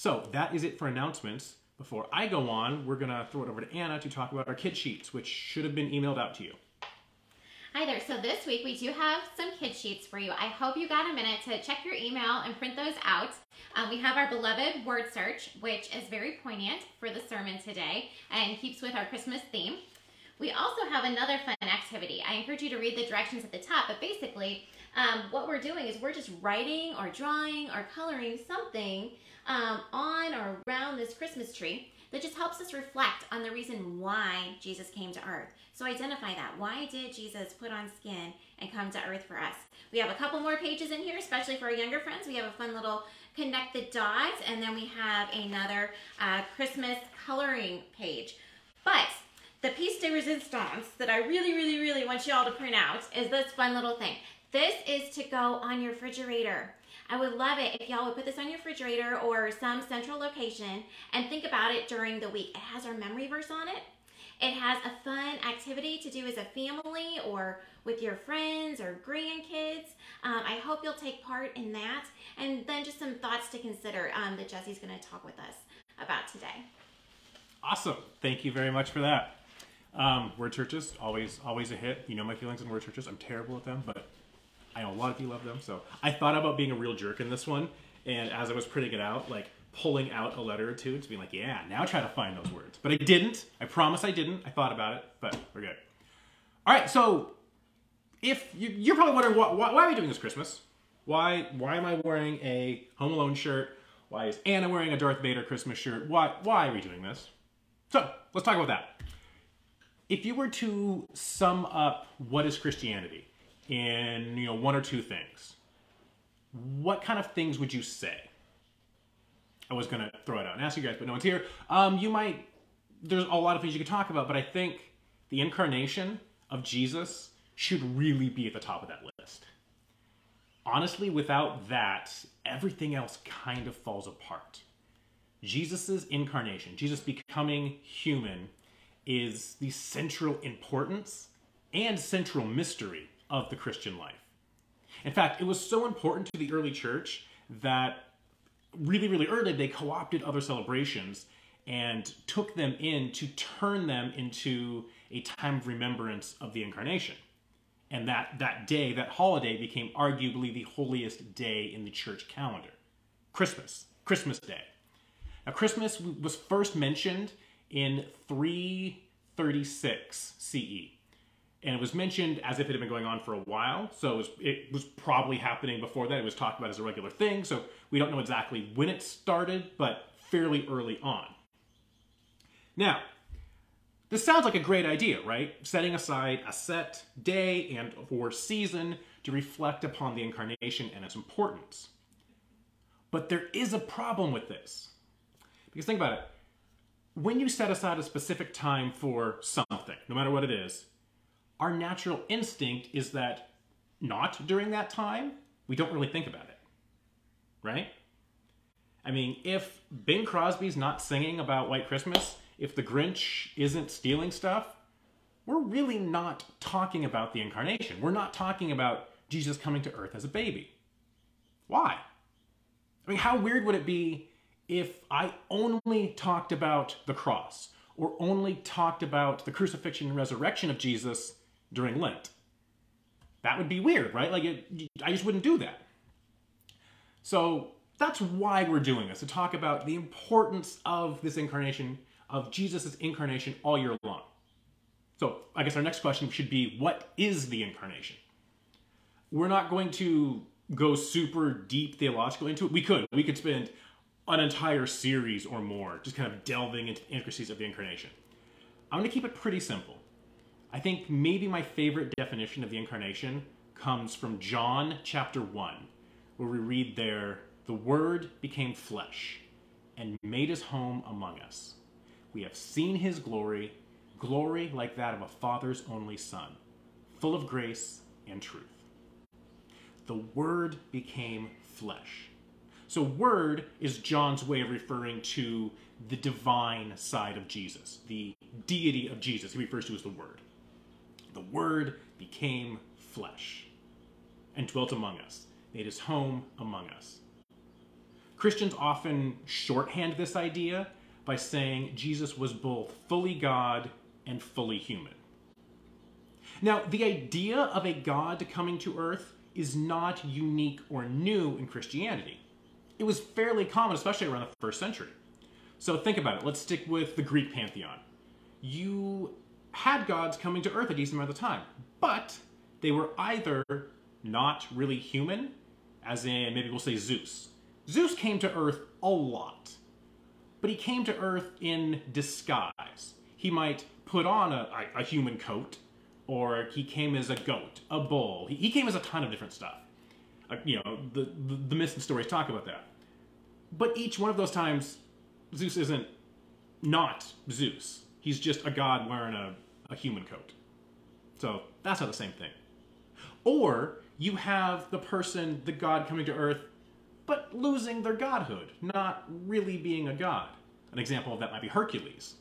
So that is it for announcements. Before I go on, we're going to throw it over to Anna to talk about our kit sheets, which should have been emailed out to you. Hi there. So this week we do have some kid sheets for you. I hope you got a minute to check your email and print those out. Um, we have our beloved word search, which is very poignant for the sermon today and keeps with our Christmas theme. We also have another fun activity. I encourage you to read the directions at the top, but basically, um, what we're doing is we're just writing or drawing or coloring something um, on or around this Christmas tree that just helps us reflect on the reason why Jesus came to earth. So identify that. Why did Jesus put on skin and come to earth for us? We have a couple more pages in here, especially for our younger friends. We have a fun little connect the dots, and then we have another uh, Christmas coloring page. But the piece de resistance that I really, really, really want you all to print out is this fun little thing. This is to go on your refrigerator. I would love it if y'all would put this on your refrigerator or some central location and think about it during the week. It has our memory verse on it. It has a fun activity to do as a family or with your friends or grandkids. Um, I hope you'll take part in that. And then just some thoughts to consider um, that Jesse's going to talk with us about today. Awesome. Thank you very much for that. Um, word searches, always, always a hit. You know my feelings on word searches. I'm terrible at them, but I know a lot of you love them. So I thought about being a real jerk in this one, and as I was printing it out, like pulling out a letter or two to be like, yeah, now try to find those words. But I didn't. I promise I didn't. I thought about it, but we're good. All right, so if you, you're probably wondering why, why, why are we doing this Christmas? Why why am I wearing a Home Alone shirt? Why is Anna wearing a Darth Vader Christmas shirt? Why why are we doing this? So let's talk about that. If you were to sum up what is Christianity in you know one or two things, what kind of things would you say? I was gonna throw it out and ask you guys, but no one's here. Um, you might. There's a lot of things you could talk about, but I think the incarnation of Jesus should really be at the top of that list. Honestly, without that, everything else kind of falls apart. Jesus' incarnation, Jesus becoming human, is the central importance and central mystery of the Christian life. In fact, it was so important to the early church that really, really early they co opted other celebrations and took them in to turn them into a time of remembrance of the incarnation. And that, that day, that holiday, became arguably the holiest day in the church calendar Christmas, Christmas Day. Now, Christmas was first mentioned in 336 CE. And it was mentioned as if it had been going on for a while. So it was, it was probably happening before that. It was talked about as a regular thing. So we don't know exactly when it started, but fairly early on. Now, this sounds like a great idea, right? Setting aside a set day and or season to reflect upon the incarnation and its importance. But there is a problem with this. Because think about it. When you set aside a specific time for something, no matter what it is, our natural instinct is that not during that time, we don't really think about it. Right? I mean, if Bing Crosby's not singing about White Christmas, if the Grinch isn't stealing stuff, we're really not talking about the incarnation. We're not talking about Jesus coming to earth as a baby. Why? I mean, how weird would it be if I only talked about the cross or only talked about the crucifixion and resurrection of Jesus during Lent? That would be weird, right? Like, it, I just wouldn't do that. So, that's why we're doing this to talk about the importance of this incarnation of Jesus' incarnation all year long. So I guess our next question should be what is the incarnation? We're not going to go super deep theological into it. We could. We could spend an entire series or more just kind of delving into the intricacies of the incarnation. I'm going to keep it pretty simple. I think maybe my favorite definition of the incarnation comes from John chapter 1, where we read there, the Word became flesh and made his home among us. We have seen his glory, glory like that of a father's only son, full of grace and truth. The Word became flesh. So, Word is John's way of referring to the divine side of Jesus, the deity of Jesus. He refers to as the Word. The Word became flesh and dwelt among us, made his home among us. Christians often shorthand this idea by saying Jesus was both fully God and fully human. Now, the idea of a God coming to earth is not unique or new in Christianity. It was fairly common, especially around the first century. So think about it. Let's stick with the Greek pantheon. You had gods coming to earth a decent amount of time, but they were either not really human, as in maybe we'll say Zeus. Zeus came to earth a lot, but he came to earth in disguise. He might put on a, a, a human coat, or he came as a goat, a bull. He, he came as a ton of different stuff. Uh, you know, the, the, the myths and stories talk about that. But each one of those times, Zeus isn't not Zeus. He's just a god wearing a, a human coat. So that's not the same thing. Or you have the person, the god coming to earth, but losing their godhood, not really being a god. An example of that might be Hercules.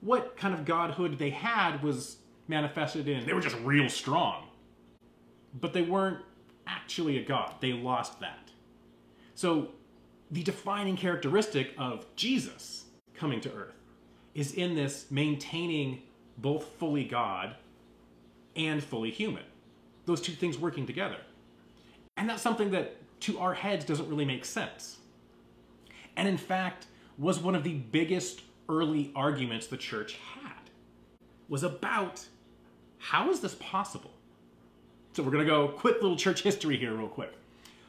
What kind of godhood they had was manifested in they were just real strong. But they weren't actually a god. They lost that. So the defining characteristic of Jesus coming to earth is in this maintaining both fully God and fully human. Those two things working together. And that's something that to our heads doesn't really make sense. And in fact, was one of the biggest early arguments the church had was about how is this possible? So we're going to go quick little church history here real quick.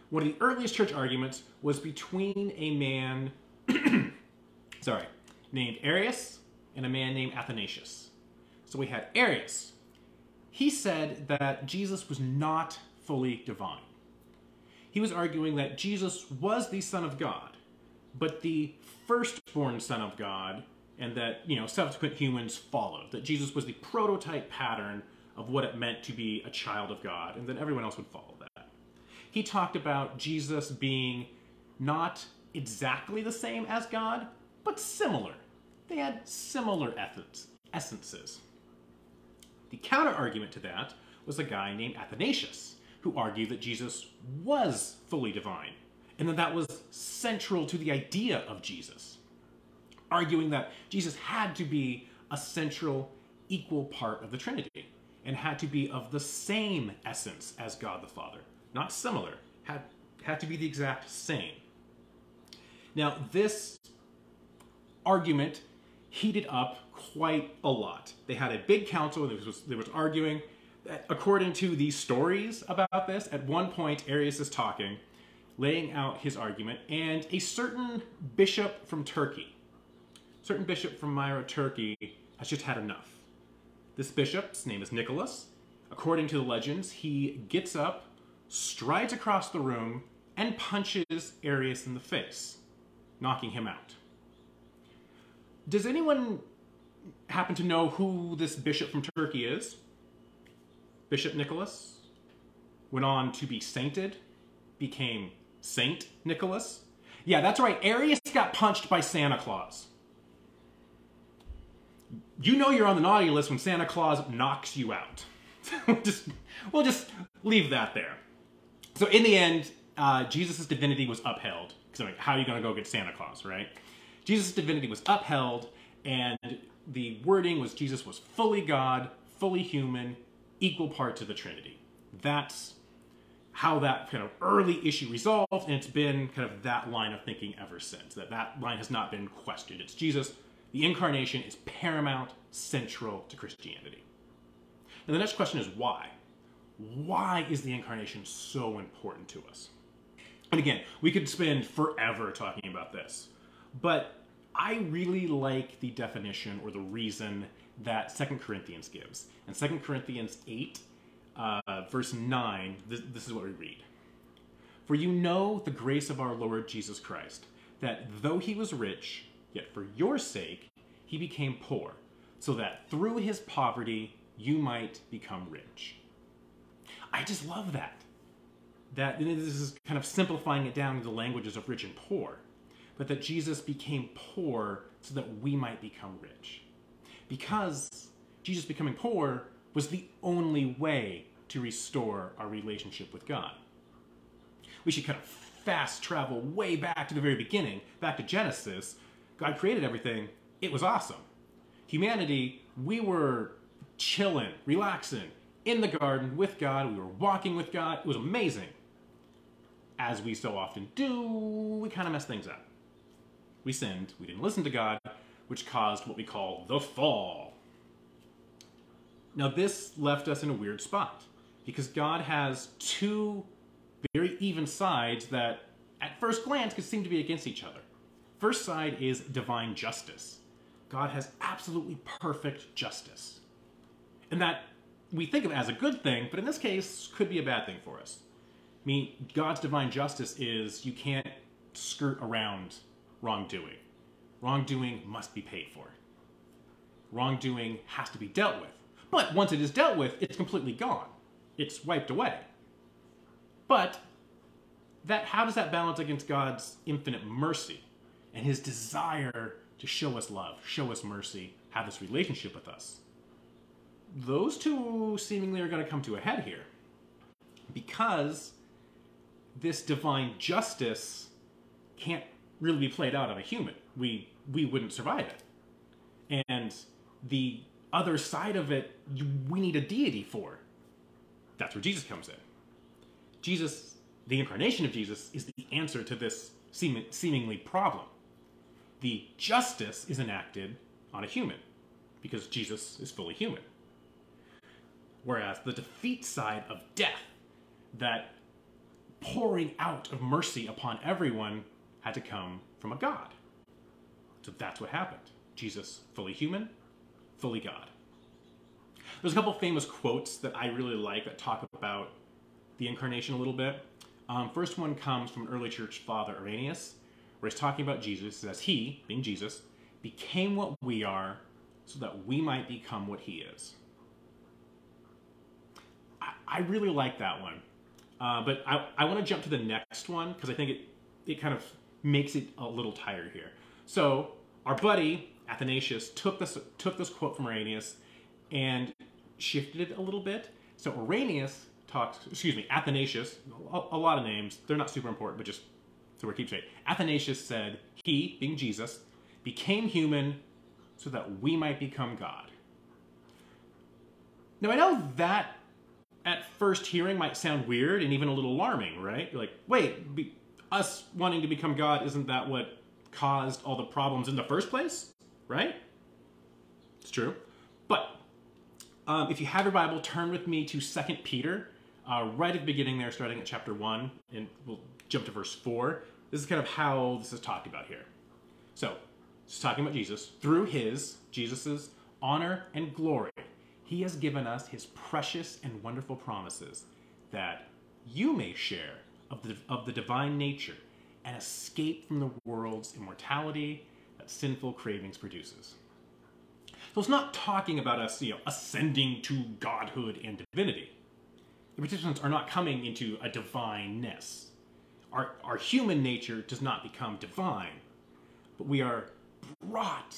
One of the earliest church arguments was between a man sorry, named Arius and a man named Athanasius. So we had Arius. He said that Jesus was not fully divine. He was arguing that Jesus was the Son of God, but the firstborn Son of God, and that, you know, subsequent humans followed. That Jesus was the prototype pattern of what it meant to be a child of God, and then everyone else would follow that. He talked about Jesus being not exactly the same as God, but similar. They had similar essence, essences. The counter argument to that was a guy named Athanasius, who argued that Jesus was fully divine, and that that was central to the idea of Jesus, arguing that Jesus had to be a central, equal part of the Trinity, and had to be of the same essence as God the Father, not similar, had, had to be the exact same. Now, this argument heated up quite a lot. They had a big council, there was, there was arguing. According to these stories about this, at one point, Arius is talking, laying out his argument, and a certain bishop from Turkey, certain bishop from Myra, Turkey, has just had enough. This bishop's name is Nicholas. According to the legends, he gets up, strides across the room, and punches Arius in the face, knocking him out. Does anyone happen to know who this bishop from Turkey is? Bishop Nicholas went on to be sainted, became Saint Nicholas. Yeah, that's right. Arius got punched by Santa Claus. You know you're on the naughty list when Santa Claus knocks you out. just, we'll just leave that there. So in the end, uh, Jesus' divinity was upheld. So like, how are you going to go get Santa Claus, right? Jesus' divinity was upheld, and the wording was Jesus was fully God, fully human, equal part to the Trinity. That's how that kind of early issue resolved, and it's been kind of that line of thinking ever since. That that line has not been questioned. It's Jesus. The incarnation is paramount, central to Christianity. And the next question is why? Why is the incarnation so important to us? And again, we could spend forever talking about this. But I really like the definition or the reason that Second Corinthians gives. In Second Corinthians 8, uh, verse 9, this, this is what we read. For you know the grace of our Lord Jesus Christ, that though he was rich, yet for your sake he became poor, so that through his poverty you might become rich. I just love that. That this is kind of simplifying it down to the languages of rich and poor but that Jesus became poor so that we might become rich. Because Jesus becoming poor was the only way to restore our relationship with God. We should kind of fast travel way back to the very beginning, back to Genesis. God created everything. It was awesome. Humanity, we were chilling, relaxing in the garden with God. We were walking with God. It was amazing. As we so often do, we kind of mess things up. We sinned. We didn't listen to God, which caused what we call the fall. Now, this left us in a weird spot because God has two very even sides that, at first glance, could seem to be against each other. First side is divine justice. God has absolutely perfect justice. And that we think of as a good thing, but in this case, could be a bad thing for us. I mean, God's divine justice is you can't skirt around wrongdoing. Wrongdoing must be paid for. Wrongdoing has to be dealt with. But once it is dealt with, it's completely gone. It's wiped away. But that how does that balance against God's infinite mercy and his desire to show us love, show us mercy, have this relationship with us? Those two seemingly are going to come to a head here. Because this divine justice can't really be played out on a human. We we wouldn't survive it. And the other side of it, you, we need a deity for. That's where Jesus comes in. Jesus, the incarnation of Jesus, is the answer to this seem, seemingly problem. The justice is enacted on a human because Jesus is fully human. Whereas the defeat side of death, that pouring out of mercy upon everyone, had to come from a God. So that's what happened. Jesus, fully human, fully God. There's a couple famous quotes that I really like that talk about the incarnation a little bit. Um, first one comes from an early church father, Irenaeus, where he's talking about Jesus. Says, He, being Jesus, became what we are so that we might become what He is. I, I really like that one. Uh, but I, I want to jump to the next one because I think it, it kind of makes it a little tighter here. So our buddy Athanasius took this took this quote from Irenaeus and shifted it a little bit. So Irenaeus talks, excuse me, Athanasius, a, a lot of names, they're not super important, but just so we're keep straight. Athanasius said, He, being Jesus, became human so that we might become God. Now I know that at first hearing might sound weird and even a little alarming, right? You're like, wait, be, us wanting to become God, isn't that what caused all the problems in the first place? Right? It's true. But um, if you have your Bible, turn with me to Second Peter, uh, right at the beginning there, starting at chapter 1, and we'll jump to verse 4. This is kind of how this is talked about here. So, it's talking about Jesus. Through his, Jesus's honor and glory, he has given us his precious and wonderful promises that you may share of the, of the divine nature and escape from the world's immortality that sinful cravings produces. So it's not talking about us, you know, ascending to godhood and divinity. The participants are not coming into a divineness. Our, our human nature does not become divine, but we are brought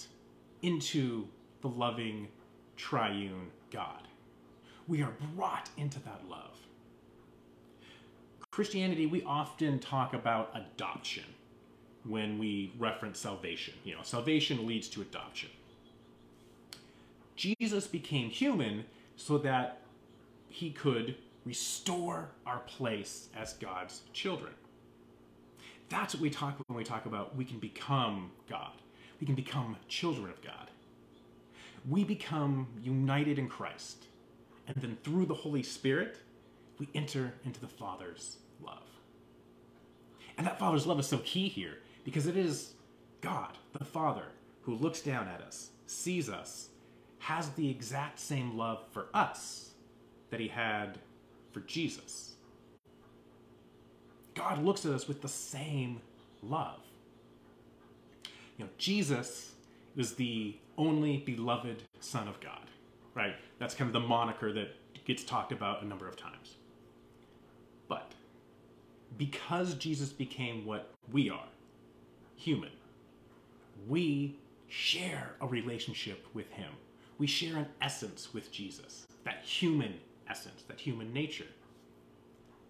into the loving triune God. We are brought into that love. Christianity, we often talk about adoption when we reference salvation. You know, salvation leads to adoption. Jesus became human so that he could restore our place as God's children. That's what we talk when we talk about we can become God. We can become children of God. We become united in Christ. And then through the Holy Spirit, we enter into the Father's love. And that Father's love is so key here because it is God, the Father, who looks down at us, sees us, has the exact same love for us that he had for Jesus. God looks at us with the same love. You know, Jesus is the only beloved Son of God, right? That's kind of the moniker that gets talked about a number of times. Because Jesus became what we are, human, we share a relationship with him we share an essence with Jesus, that human essence, that human nature.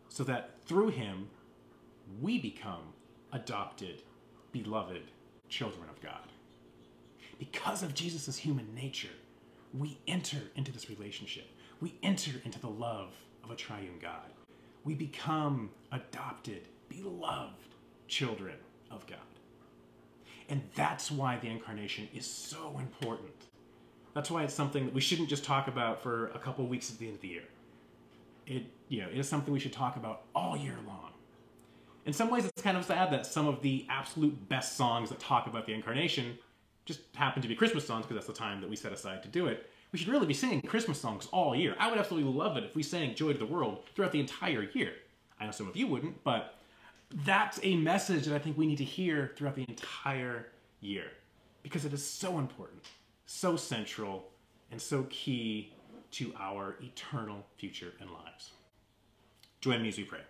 So that through him, we become adopted, beloved children of God. Because of Jesus' human nature, we enter into this relationship. We enter into the love of a triune God. We become adopted, beloved children of God. And that's why the incarnation is so important. That's why it's something that we shouldn't just talk about for a couple weeks at the end of the year. It, you know, it is something we should talk about all year long. In some ways, it's kind of sad that some of the absolute best songs that talk about the incarnation just happen to be Christmas songs because that's the time that we set aside to do it. We should really be singing Christmas songs all year. I would absolutely love it if we sang Joy to the World throughout the entire year. I know some of you wouldn't, but that's a message that I think we need to hear throughout the entire year because it is so important, so central, and so key to our eternal future and lives. Join me as we pray.